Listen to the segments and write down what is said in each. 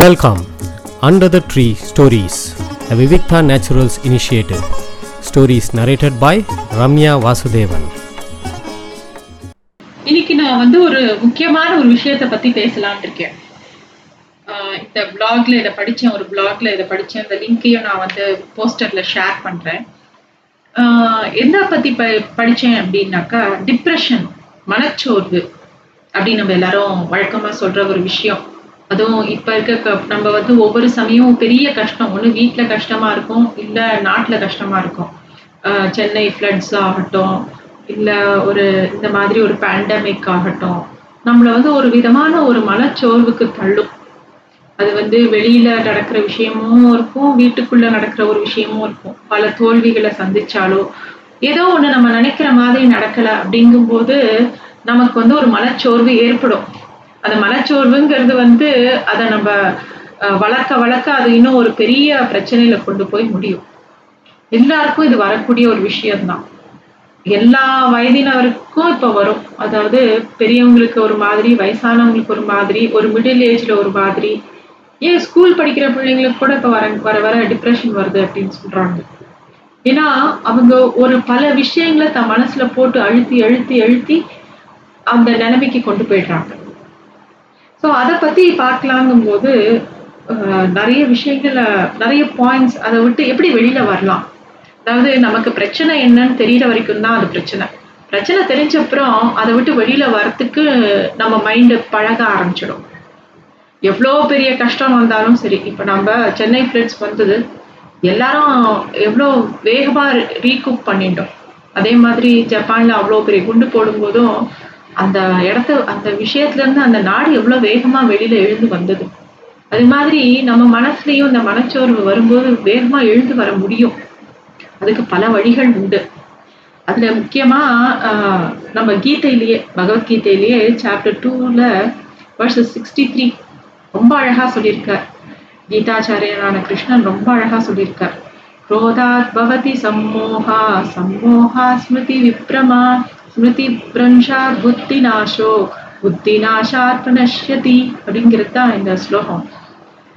Welcome under the tree stories the Vivikta naturals initiative stories narrated by Ramya Vasudevan இன்னைக்கு நான் வந்து ஒரு முக்கியமான ஒரு விஷயத்தை பத்தி பேசலாம்னு இருக்கேன். இந்த பிளாக்ல இதை படிச்சேன் ஒரு பிளாக்ல இதை படிச்சேன். இந்த லிங்கையும் நான் வந்து போஸ்டர்ல ஷேர் பண்றேன். என்ன பத்தி ப படிச்சேன் அப்படின்னாக்கா டிப்ரெஷன் மனச்சோர்வு அப்படின்னு நம்ம எல்லாரும் வழக்கமா சொல்ற ஒரு விஷயம். அதுவும் இப்ப இருக்க க- நம்ம வந்து ஒவ்வொரு சமயமும் பெரிய கஷ்டம். ஒண்ணு வீட்டில் கஷ்டமா இருக்கும் இல்ல நாட்டுல கஷ்டமா இருக்கும். ஆஹ் சென்னை ஃப்ளட்ஸ் ஆகட்டும் இல்ல ஒரு இந்த மாதிரி ஒரு பேண்டமிக் ஆகட்டும். நம்மள வந்து ஒரு விதமான ஒரு மனச்சோர்வுக்கு தள்ளும். அது வந்து வெளியில நடக்கிற விஷயமும் இருக்கும் வீட்டுக்குள்ள நடக்கிற ஒரு விஷயமும் இருக்கும். பல தோல்விகளை சந்திச்சாலோ ஏதோ ஒண்ணு நம்ம நினைக்கிற மாதிரி நடக்கல அப்படிங்கும்போது நமக்கு வந்து ஒரு மனச்சோர்வு ஏற்படும். அந்த மனச்சோர்வுங்கிறது வந்து அதை நம்ம அஹ், வளர்க்க வளர்க்க அது இன்னும் ஒரு பெரிய பிரச்சனையில கொண்டு போய் முடியும். எல்லாருக்கும் இது வரக்கூடிய ஒரு விஷயம்தான். எல்லா வயதினருக்கும் இப்ப வரும். அதாவது பெரியவங்களுக்கு ஒரு மாதிரி வயசானவங்களுக்கு ஒரு மாதிரி ஒரு மிடில் ஏஜ்ல ஒரு மாதிரி. ஏன் ஸ்கூல் படிக்கிற பிள்ளைங்களுக்கு கூட இப்ப வர வர வர டிப்ரெஷன் வருது அப்படின்னு சொல்றாங்க. ஏன்னா அவங்க ஒரு பல விஷயங்களை தன் மனசுல போட்டு அழுத்தி அழுத்தி அழுத்தி அந்த நிலைமைக்கு கொண்டு போயிடுறாங்க. ஸோ அதை பத்தி பார்க்கலாங்கும் போது நிறைய விஷயங்கள நிறைய பாயிண்ட்ஸ் அதை விட்டு எப்படி வெளியில் வரலாம்? அதாவது நமக்கு பிரச்சனை என்னன்னு தெரியற வரைக்கும் தான் அது பிரச்சனை. பிரச்சனை தெரிஞ்ச அப்புறம் அதை விட்டு வெளியில வரத்துக்கு நம்ம மைண்டு பழக ஆரம்பிச்சிடும். எவ்வளோ பெரிய கஷ்டம் வந்தாலும் சரி இப்போ நம்ம சென்னை ஃப்ரெண்ட்ஸ் வந்தது எல்லாரும் எவ்வளோ வேகமா ரீகூப் பண்ணிட்டோம். அதே மாதிரி ஜப்பானில் அவ்வளோ பெரிய குண்டு போடும்போதும் அந்த இடத்த அந்த விஷயத்துல இருந்து அந்த நாடு எவ்வளோ வேகமா வெளியில எழுந்து வந்தது அது மாதிரி நம்ம மனசுலயும் இந்த மனச்சோர்வு வரும்போது வேகமா எழுந்து வர முடியும் அதுக்கு பல வழிகள் உண்டு அதுல முக்கியமா ஆஹ், நம்ம கீதையிலேயே பகவத்கீதையிலேயே சாப்டர் டூல வர்சஸ் சிக்ஸ்டி த்ரீ ரொம்ப அழகா சொல்லியிருக்கார் கீதாச்சாரியனான கிருஷ்ணன் ரொம்ப அழகா சொல்லியிருக்கார் क्रोधात् भवति सम्मोहा सम्मोहा स्मृति विभ्रमा ஸ்மிருதி பிரஞ்சாத் புத்தி நாஷோ புத்தி நாஷார் பிரணஷ்யதி அப்படிங்கிறது தான் இந்த ஸ்லோகம்.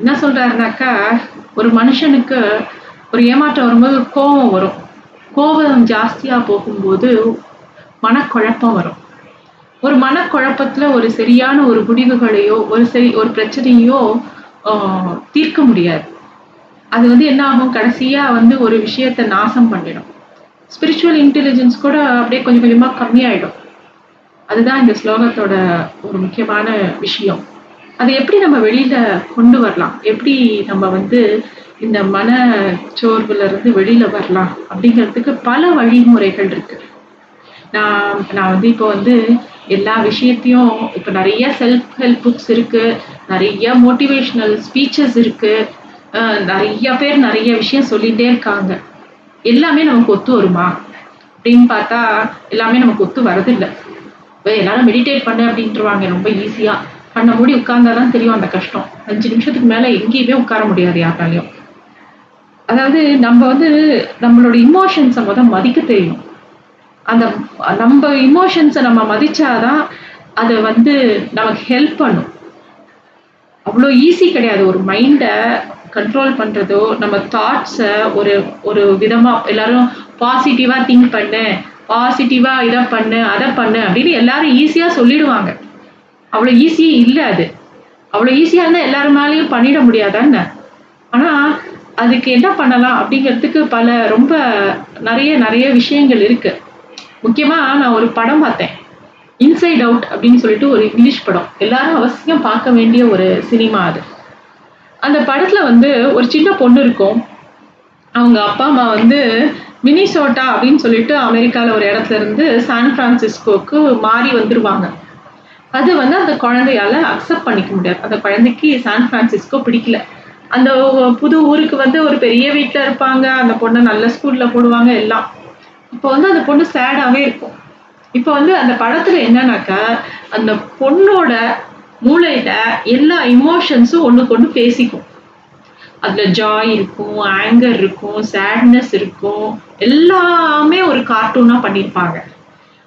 என்ன சொல்றாருனாக்கா ஒரு மனுஷனுக்கு ஒரு ஏமாற்றம் வரும்போது ஒரு கோபம் வரும். கோபம் ஜாஸ்தியா போகும்போது மனக்குழப்பம் வரும். ஒரு மனக்குழப்பத்தில் ஒரு சரியான ஒரு முடிவுகளையோ ஒரு சரி ஒரு பிரச்சனையோ ஆஹ், தீர்க்க முடியாது. அது வந்து என்ன ஆகும் கடைசியா வந்து ஒரு விஷயத்தை நாசம் பண்ணிடும். ஸ்பிரிச்சுவல் இன்டெலிஜென்ஸ் கூட அப்படியே கொஞ்சம் கொஞ்சமாக கம்மியாயிடும். அதுதான் இந்த ஸ்லோகத்தோட ஒரு முக்கியமான விஷயம். அதை எப்படி நம்ம வெளியில கொண்டு வரலாம்? எப்படி நம்ம வந்து இந்த மன சோர்வுல இருந்து வெளியில வரலாம்? அப்படிங்கிறதுக்கு பல வழிமுறைகள் இருக்கு. நான் நான் வந்து இப்போ வந்து எல்லா விஷயத்தையும் இப்போ நிறைய செல்ஃப் ஹெல்ப் புக்ஸ் இருக்கு. நிறைய மோட்டிவேஷ்னல் ஸ்பீச்சஸ் இருக்கு. நிறைய பேர் நிறைய விஷயம் சொல்லிகிட்டே இருக்காங்க. எல்லாமே நமக்கு ஒத்து வருமா? அப்படின்னு பார்த்தா எல்லாமே நமக்கு ஒத்து வரதில்லை. எல்லாரும் மெடிடேட் பண்ணு அப்படின்ட்டுருவாங்க ரொம்ப ஈஸியா பண்ண முடி உட்கார்ந்தாதான் தெரியும் அந்த கஷ்டம். அஞ்சு நிமிஷத்துக்கு மேல எங்கேயுமே உட்கார முடியாது யாராலையும் அதாவது நம்ம வந்து நம்மளோட இமோஷன்ஸை முத மதிக்க தெரியும் அந்த நம்ம இமோஷன்ஸை நம்ம மதிச்சாதான் அது வந்து நமக்கு ஹெல்ப் பண்ணும். அவ்வளோ ஈஸி கிடையாது. ஒரு மைண்டை கண்ட்ரோல் பண்ணுறதோ நம்ம தாட்ஸை ஒரு ஒரு விதமாக எல்லாரும் பாசிட்டிவாக திங்க் பண்ணு பாசிட்டிவாக இதை பண்ணு அதை பண்ணு அப்படின்னு எல்லாரும் ஈஸியாக சொல்லிடுவாங்க. அவ்வளோ ஈஸி இல்லை அது. அவ்வளோ ஈஸியாக இருந்தால் எல்லாரும் மேலேயும் பண்ணிட முடியாதான்னு ஆனால் அதுக்கு என்ன பண்ணலாம் அப்படிங்கிறதுக்கு பல ரொம்ப நிறைய நிறைய விஷயங்கள் இருக்குது முக்கியமாக நான் ஒரு படம் பார்த்தேன். இன்சைட் அவுட் அப்படின்னு சொல்லிட்டு ஒரு இங்கிலீஷ் படம். எல்லாரும் அவசியம் பார்க்க வேண்டிய ஒரு சினிமா அது. அந்த படத்துல வந்து ஒரு சின்ன பொண்ணு இருக்கும். அவங்க அப்பா அம்மா வந்து மினிசோட்டா அப்படின்னு சொல்லிட்டு அமெரிக்காவில் ஒரு இடத்துல இருந்து சான் பிரான்சிஸ்கோக்கு மாறி வந்துருவாங்க. அது வந்து அந்த குழந்தையால அக்செப்ட் பண்ணிக்க முடியாது. அந்த குழந்தைக்கு சான் பிரான்சிஸ்கோ பிடிக்கல. அந்த புது ஊருக்கு வந்து ஒரு பெரிய வீட்டில் இருப்பாங்க. அந்த பொண்ணை நல்ல ஸ்கூலில் போடுவாங்க எல்லாம். இப்போ வந்து அந்த பொண்ணு சேடாகவே இருக்கும். இப்போ வந்து அந்த படத்தில் என்னன்னாக்கா அந்த பொண்ணோட மூளையில எல்லா இமோஷன்ஸும் ஒண்ணுக்கு கொண்டு பேசிக்கும். அதுல ஜாய் இருக்கும் ஆங்கர் இருக்கும் சேட்னஸ் இருக்கும். எல்லாமே ஒரு கார்ட்டூனா பண்ணியிருப்பாங்க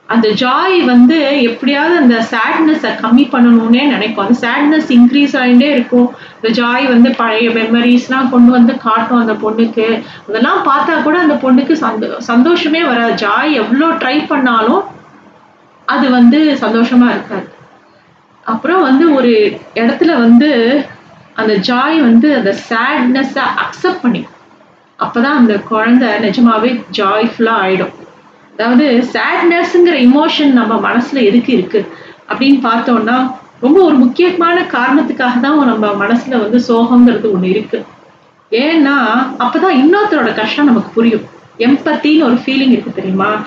அந்த ஜாய் வந்து எப்படியாவது அந்த சேட்னஸை கம்மி பண்ணணும்னே நினைக்கும். அந்த சேட்னஸ் இன்க்ரீஸ் ஆகிட்டே இருக்கும். இந்த ஜாய் வந்து பழைய மெமரிஸ்லாம் கொண்டு வந்து காட்டும் அந்த பொண்ணுக்கு. அதெல்லாம் பார்த்தா கூட அந்த பொண்ணுக்கு சந்தோ சந்தோஷமே வராது. ஜாய் எவ்வளோ ட்ரை பண்ணாலும் அது வந்து சந்தோஷமா இருக்காது. அப்புறம் வந்து ஒரு இடத்துல வந்து அந்த ஜாய் வந்து அந்த சேட்னஸை அக்செப்ட் பண்ணி அப்போதான் அந்த குழந்தை நிஜமாவே ஜாய்ஃபுல்லாக ஆயிடும். அதாவது சேட்னஸ்ங்கிற இமோஷன் நம்ம மனசுல எதுக்கு இருக்கு? அப்படின்னு பார்த்தோம்னா ரொம்ப ஒரு முக்கியமான காரணத்துக்காக தான் நம்ம மனசுல வந்து சோகங்கிறது ஒன்று இருக்கு. ஏன்னா அப்பதான் இன்னொருத்தரோட கஷ்டம் நமக்கு புரியும். எம்பத்தின்னு ஒரு ஃபீலிங் இருக்கு தெரியுமா?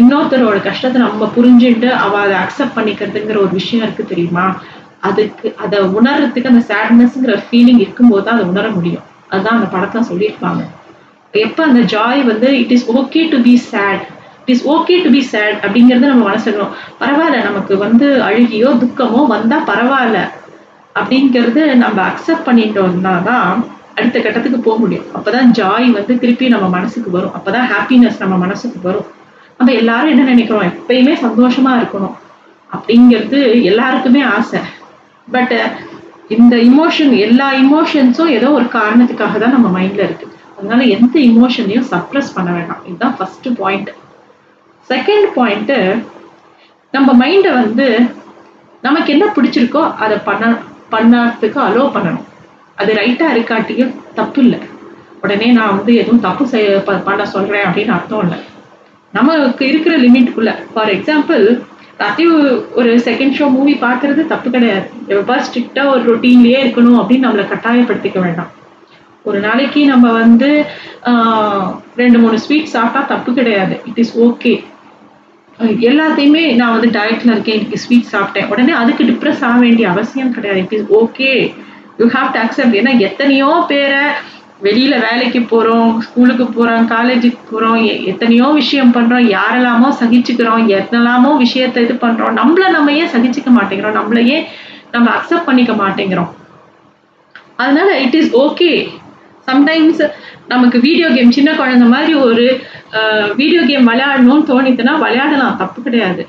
இன்னொருத்தரோட கஷ்டத்தை நம்ம புரிஞ்சுட்டு அவ அதை அக்செப்ட் பண்ணிக்கிறதுங்கிற ஒரு விஷயம் இருக்கு தெரியுமா? அதுக்கு அதை உணர்றதுக்கு அந்த சேட்னஸ்ங்கிற ஃபீலிங் இருக்கும்போது தான் அதை உணர முடியும். அதுதான் அந்த படத்தை சொல்லியிருப்பாங்க. எப்ப அந்த ஜாய் வந்து it is okay to be sad it is okay to be sad அப்படிங்கிறது நம்ம மனசுல பரவாயில்ல நமக்கு வந்து அழுகியோ துக்கமோ வந்தா பரவாயில்ல. அப்படிங்கிறது நம்ம அக்செப்ட் பண்ணிட்டோம்னா தான் அடுத்த கட்டத்துக்கு போக முடியும். அப்பதான் ஜாய் வந்து திருப்பி நம்ம மனசுக்கு வரும். அப்பதான் ஹாப்பினஸ் நம்ம மனசுக்கு வரும். நம்ம எல்லாரும் என்ன நினைக்கிறோம்? எப்பயுமே சந்தோஷமா இருக்கணும். அப்படிங்கிறது எல்லாருக்குமே ஆசை. பட் இந்த இமோஷன் எல்லா இமோஷன்ஸும் ஏதோ ஒரு காரணத்துக்காக தான் நம்ம மைண்ட்ல இருக்கு. அதனால எந்த இமோஷனையும் சப்ரஸ் பண்ண வேண்டாம். இதுதான் ஃபர்ஸ்ட் பாயிண்ட் செகண்ட் பாயிண்ட்டு நம்ம மைண்டை வந்து நமக்கு என்ன பிடிச்சிருக்கோ அதை பண்ண பண்ணறதுக்கு அலோ பண்ணணும். அது ரைட்டாக இருக்காட்டியும் தப்பு இல்லை உடனே நான் வந்து எதுவும் தப்பு செய்ய ப- பண்ண சொல்கிறேன் அப்படின்னு அர்த்தம் இல்லை. நமக்கு இருக்கிற லிமிட்டுக்குள்ள ஃபார் எக்ஸாம்பிள் ராத்திரி ஒரு செகண்ட் ஷோ மூவி பார்க்கறது தப்பு கிடையாது. எப்போ ஸ்ட்ரிக்டாக ஒரு ரொட்டீன்லேயே இருக்கணும் அப்படின்னு நம்மளை கட்டாயப்படுத்திக்க வேண்டாம். ஒரு நாளைக்கு நம்ம வந்து ரெண்டு மூணு ஸ்வீட் சாப்பிட்டா தப்பு கிடையாது. இட் இஸ் ஓகே எல்லாத்தையுமே நான் வந்து டயட்ல இருக்கேன். இன்னைக்கு ஸ்வீட் சாப்பிட்டேன். உடனே அதுக்கு டிப்ரெஸ் ஆக வேண்டிய அவசியம் கிடையாது. It is okay you have to accept ஏன்னா எத்தனையோ பேரை வெளியில வேலைக்கு போறோம் ஸ்கூலுக்கு போறோம் காலேஜுக்கு போறோம் எத்தனையோ விஷயம் பண்றோம் யாரெல்லாமோ சகிச்சுக்கிறோம் எத்தனாமோ விஷயத்தை இது பண்றோம் நம்மள நம்ம ஏன் சகிச்சுக்க மாட்டேங்கிறோம் நம்மளையே நம்ம அக்செப்ட் பண்ணிக்க மாட்டேங்கிறோம். அதனால இட் இஸ் ஓகே சம்டைம்ஸ் நமக்கு வீடியோ கேம் சின்ன குழந்தை மாதிரி ஒரு வீடியோ கேம் விளையாடணும்னு தோணித்துன்னா விளையாடலாம் தப்பு கிடையாது.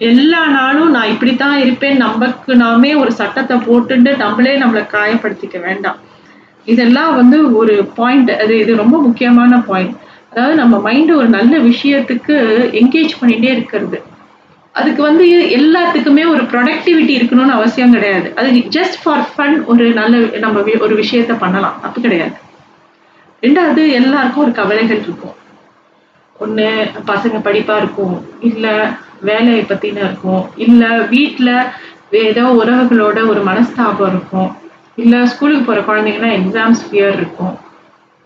எல்லா நாளும் நான் இப்படித்தான் இருப்பேன் நமக்கு நாமே ஒரு சட்டத்தை போட்டுட்டு நம்மளே நம்மளை காயப்படுத்திக்க வேண்டாம். இதெல்லாம் வந்து ஒரு பாயிண்ட் அது இது ரொம்ப முக்கியமான பாயிண்ட் அதாவது நம்ம மைண்டு ஒரு நல்ல விஷயத்துக்கு என்கேஜ் பண்ணிகிட்டே இருக்கிறது. அதுக்கு வந்து எல்லாத்துக்குமே ஒரு ப்ரொடக்டிவிட்டி இருக்கணும்னு அவசியம் கிடையாது. அது ஜஸ்ட் ஃபார் ஃபன் ஒரு நல்ல நம்ம ஒரு விஷயத்த பண்ணலாம். தப்பு கிடையாது. ரெண்டாவது எல்லாருக்கும் ஒரு கவலைகள் இருக்கும். ஒன்று பசங்க படிப்பாக இருக்கும். இல்லை வேலையை பற்றின இருக்கும். இல்லை வீட்டில் ஏதோ உறவுகளோட ஒரு மனஸ்தாபம் இருக்கும். இல்லை ஸ்கூலுக்கு போகிற குழந்தைங்கன்னா எக்ஸாம்ஸ் ஃபியர் இருக்கும்.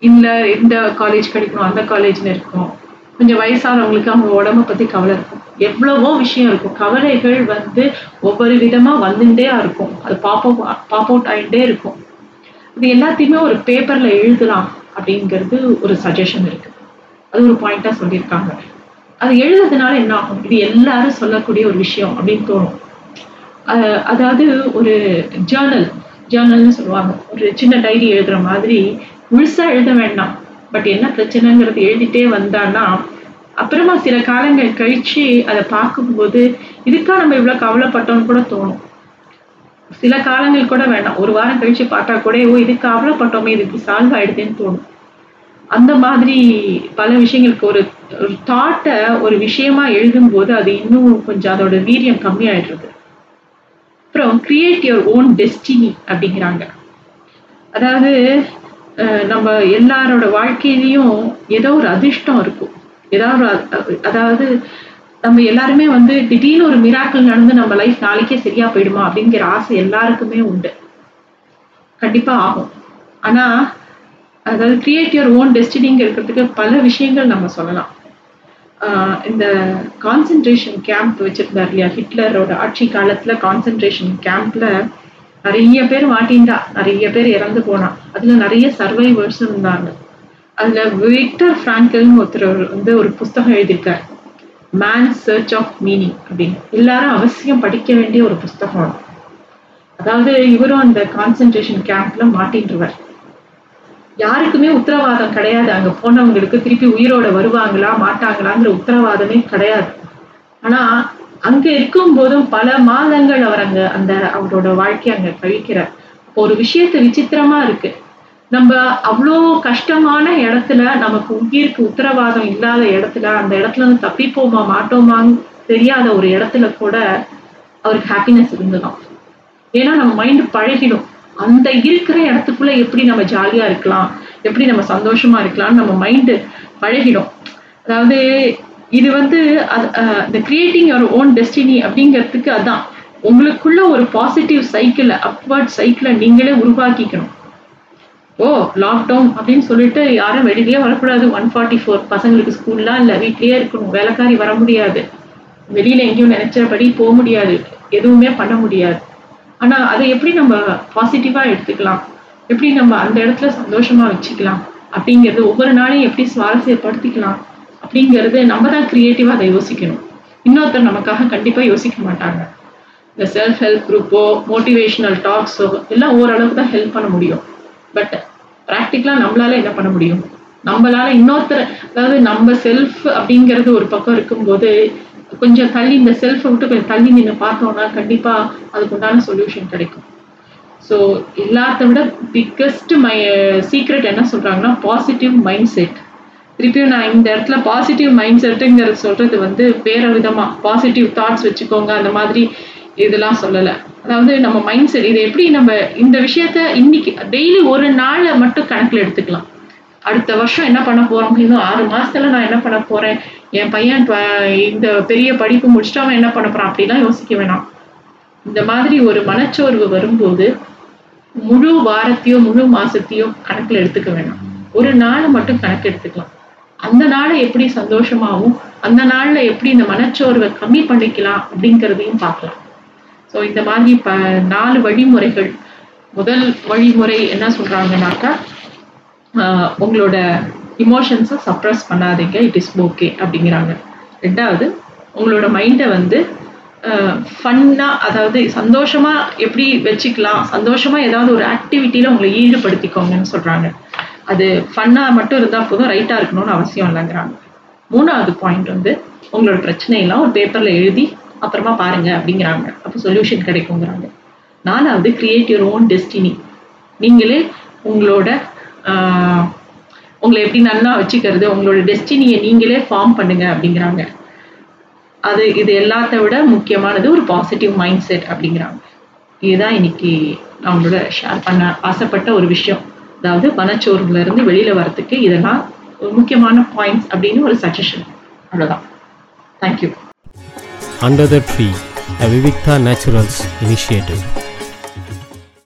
இல்லை இந்த காலேஜ் கிடைக்கணும் அந்த காலேஜ்னு இருக்கும். கொஞ்சம் வயசானவங்களுக்கு அவங்க உடம்பை பற்றி கவலை இருக்கும். எவ்வளவோ விஷயம் இருக்கும். கவலைகள் வந்து ஒவ்வொரு விதமாக வந்துட்டே இருக்கும். அது பாப் பாப் அவுட் ஆகிட்டே இருக்கும். இது எல்லாத்தையுமே ஒரு பேப்பரில் எழுதலாம் அப்படிங்கிறது ஒரு சஜஷன் இருக்குது அது ஒரு பாயிண்ட்டாக சொல்லியிருக்காங்க. அது எழுதுறதுனால என்ன ஆகும்? இது எல்லாரும் சொல்லக்கூடிய ஒரு விஷயம் அப்படின்னு தோணும். அதாவது ஒரு ஜேர்னல் ஜேர்னல்னு சொல்லுவாங்க. ஒரு சின்ன டைரி எழுதுற மாதிரி முழுசா எழுத வேண்டாம். பட் என்ன பிரச்சனைங்கிறது எழுதிட்டே வந்தான்னா அப்புறமா சில காலங்கள் கழிச்சு அதை பார்க்கும்போது இதுக்கா நம்ம இவ்வளவு கவலைப்பட்டோம்னு கூட தோணும். சில காலங்கள் கூட வேண்டாம். ஒரு வாரம் கழிச்சு பார்த்தா கூட ஓ இதுக்கு கவலைப்பட்டோமே இதுக்கு சால்வ் ஆயிடுதுன்னு தோணும். அந்த மாதிரி பல விஷயங்களுக்கு ஒரு ஒரு தாட்டை ஒரு விஷயமா எழுதும்போது அது இன்னும் கொஞ்சம் அதோட வீரியம் கம்மியாயிடுறது. அப்புறம் கிரியேட் யுவர் ஓன் டெஸ்டினி அப்படிங்கிறாங்க. அதாவது நம்ம எல்லாரோட வாழ்க்கையிலையும் ஏதோ ஒரு அதிர்ஷ்டம் இருக்கும். ஏதாவது ஒரு அதாவது நம்ம எல்லாருமே வந்து திடீர்னு ஒரு மிராக்கள் நடந்து நம்ம லைஃப் நாளைக்கே சரியா போயிடுமா அப்படிங்கிற ஆசை எல்லாருக்குமே உண்டு. கண்டிப்பா ஆகும். ஆனா அதாவது கிரியேட் யுவர் ஓன் டெஸ்டினிங் இருக்கிறதுக்கு பல விஷயங்கள் நம்ம சொல்லலாம். இந்த கான்சென்ட்ரேஷன் கேம்ப் வச்சிருந்தார் இல்லையா? ஹிட்லரோட ஆட்சி காலத்துல கான்சென்ட்ரேஷன் கேம்ப்ல நிறைய பேர் மாட்டின்டா நிறைய பேர் இறந்து போனா. அதுல நிறைய சர்வைவர்ஸ் இருந்தாங்க. அதுல விக்டர் பிராங்கல்னு ஒருத்தர் வந்து ஒரு புஸ்தகம் எழுதியிருக்கார். மேன் சர்ச் ஆஃப் மீனிங் அப்படின்னு. எல்லாரும் அவசியம் படிக்க வேண்டிய ஒரு புஸ்தகம் அதாவது இவரும் அந்த கான்சென்ட்ரேஷன் கேம்ப்ல மாட்டின்றுவர். யாருக்குமே உத்தரவாதம் கிடையாது. அங்க போனவங்களுக்கு திருப்பி உயிரோட வருவாங்களா மாட்டாங்களாங்கிற உத்தரவாதமே கிடையாது. ஆனா அங்க இருக்கும் போதும் பல மாதங்கள் அவர் அங்க அந்த அவரோட வாழ்க்கையை அங்க கழிக்கிறார். ஒரு விஷயத்த விசித்திரமா இருக்கு. நம்ம அவ்வளோ கஷ்டமான இடத்துல நமக்கு உயிருக்கு உத்தரவாதம் இல்லாத இடத்துல அந்த இடத்துல இருந்து தப்பிப்போமா மாட்டோமான்னு தெரியாத ஒரு இடத்துல கூட அவருக்கு ஹாப்பினஸ் இருந்துதான் ஏன்னா நம்ம மைண்ட் பழகிடும் அந்த இருக்கிற இடத்துக்குள்ள எப்படி நம்ம ஜாலியா இருக்கலாம்? எப்படி நம்ம சந்தோஷமா இருக்கலாம் நம்ம மைண்டு பழகிடும். அதாவது இது வந்து இந்த கிரியேட்டிங் யுவர் ஓன் டெஸ்டினி அப்படிங்கிறதுக்கு அதான். உங்களுக்குள்ள ஒரு பாசிட்டிவ் சைக்கிளை அப்வர்ட் சைக்கிளை நீங்களே உருவாக்கிக்கணும். ஓ லாக்டவுன் அப்படின்னு சொல்லிட்டு யாரும் வெளியிலேயே வரக்கூடாது. ஒன் ஃபார்ட்டி ஃபோர் பசங்களுக்கு ஸ்கூல்லாம் இல்லை வீட்லேயே இருக்கணும். வேலைக்காரி வர முடியாது. வெளியில எங்கேயும் நினைச்சபடி போக முடியாது. எதுவுமே பண்ண முடியாது. ஆனா அதை எப்படி நம்ம பாசிட்டிவா எடுத்துக்கலாம்? எப்படி நம்ம அந்த இடத்துல சந்தோஷமா வச்சுக்கலாம்? அப்படிங்கிறது ஒவ்வொரு நாளையும் எப்படி சுவாரஸ்யப்படுத்திக்கலாம்? அப்படிங்கிறது நம்ம தான் கிரியேட்டிவா அதை யோசிக்கணும். இன்னொருத்தர் நமக்காக கண்டிப்பா யோசிக்க மாட்டாங்க. இந்த செல்ஃப் ஹெல்ப் குரூப்போ மோட்டிவேஷனல் டாக்ஸோ எல்லாம் ஓரளவுக்கு தான் ஹெல்ப் பண்ண முடியும். பட் ப்ராக்டிக்கலாக நம்மளால என்ன பண்ண முடியும்? நம்மளால இன்னொருத்தர் அதாவது நம்ம செல்ஃப் அப்படிங்கிறது ஒரு பக்கம் இருக்கும்போது கொஞ்சம் தள்ளி இந்த செல்ஃபை விட்டு கொஞ்சம் தள்ளி நின்று பார்த்தோம்னா கண்டிப்பாக அதுக்கு உண்டான சொல்யூஷன் கிடைக்கும். ஸோ எல்லாத்த விட பிக்கஸ்ட் மை சீக்ரெட் என்ன சொல்கிறாங்கன்னா பாசிட்டிவ் மைண்ட் செட் திருப்பியும் நான் இந்த இடத்துல பாசிட்டிவ் மைண்ட் செட்டுங்கிறது சொல்கிறது வந்து வேற விதமாக பாசிட்டிவ் தாட்ஸ் வச்சுக்கோங்க அந்த மாதிரி இதெல்லாம் சொல்லலை. அதாவது நம்ம மைண்ட் செட் இதை எப்படி நம்ம இந்த விஷயத்த இன்னைக்கு டெய்லி ஒரு நாளை மட்டும் கணக்கில் எடுத்துக்கலாம். அடுத்த வருஷம் என்ன பண்ண போகிறோம் இன்னும் ஆறு மாதத்தில் நான் என்ன பண்ண போகிறேன் என் பையன் இப்போ இந்த பெரிய படிப்பு முடிச்சுட்டு அவன் என்ன பண்ண போறான் அப்படிலாம் யோசிக்க வேணாம். இந்த மாதிரி ஒரு மனச்சோர்வு வரும்போது முழு வாரத்தையோ முழு மாசத்தையோ கணக்கில் எடுத்துக்க வேணாம். ஒரு நாளை மட்டும் கணக்கு எடுத்துக்கலாம். அந்த நாளை எப்படி சந்தோஷமாகவும் அந்த நாளில் எப்படி இந்த மனச்சோர்வை கம்மி பண்ணிக்கலாம் அப்படிங்கிறதையும் பார்க்கலாம். ஸோ இந்த மாதிரி ப நாலு வழிமுறைகள். முதல் வழிமுறை என்ன சொல்கிறாங்கனாக்கா உங்களோட இமோஷன்ஸை சப்ரஸ் பண்ணாதீங்க இட் இஸ் ஓகே அப்படிங்கிறாங்க. ரெண்டாவது உங்களோட மைண்டை வந்து ஃபன்னாக அதாவது சந்தோஷமாக எப்படி வச்சுக்கலாம் சந்தோஷமாக ஏதாவது ஒரு ஆக்டிவிட்டியில் உங்களை ஈடுபடுத்திக்கோங்கன்னு சொல்கிறாங்க அது ஃபன்னாக மட்டும் இருந்தால் போதும் ரைட்டாக இருக்கணும்னு அவசியம் இல்லைங்கிறாங்க. மூணாவது பாயிண்ட் வந்து உங்களோட பிரச்சனையெல்லாம் ஒரு பேப்பரில் எழுதி அப்புறமா பாருங்க அப்படிங்கிறாங்க. அப்போ சொல்யூஷன் கிடைக்குங்கிறாங்க. நாலாவது கிரியேட் யுவர் ஓன் டெஸ்டினி நீங்களே உங்களோட உங்களை எப்படி நல்லா வச்சுக்கிறது உங்களோட டெஸ்டினியை நீங்களே ஃபார்ம் பண்ணுங்க அப்படிங்கிறாங்க. அது இது எல்லாத்த விட முக்கியமானது ஒரு பாசிட்டிவ் மைண்ட் செட் அப்படிங்கிறாங்க. இதுதான் இன்னைக்கு அவங்களோட ஷேர் பண்ண ஆசைப்பட்ட ஒரு விஷயம். அதாவது மனச்சோர்வுல இருந்து வெளியில வரத்துக்கு இதெல்லாம் ஒரு முக்கியமான பாயிண்ட்ஸ் அப்படின்னு ஒரு சஜஷன் அவ்வளோதான் thank you Under the Tree, a Vivikta Naturals initiative.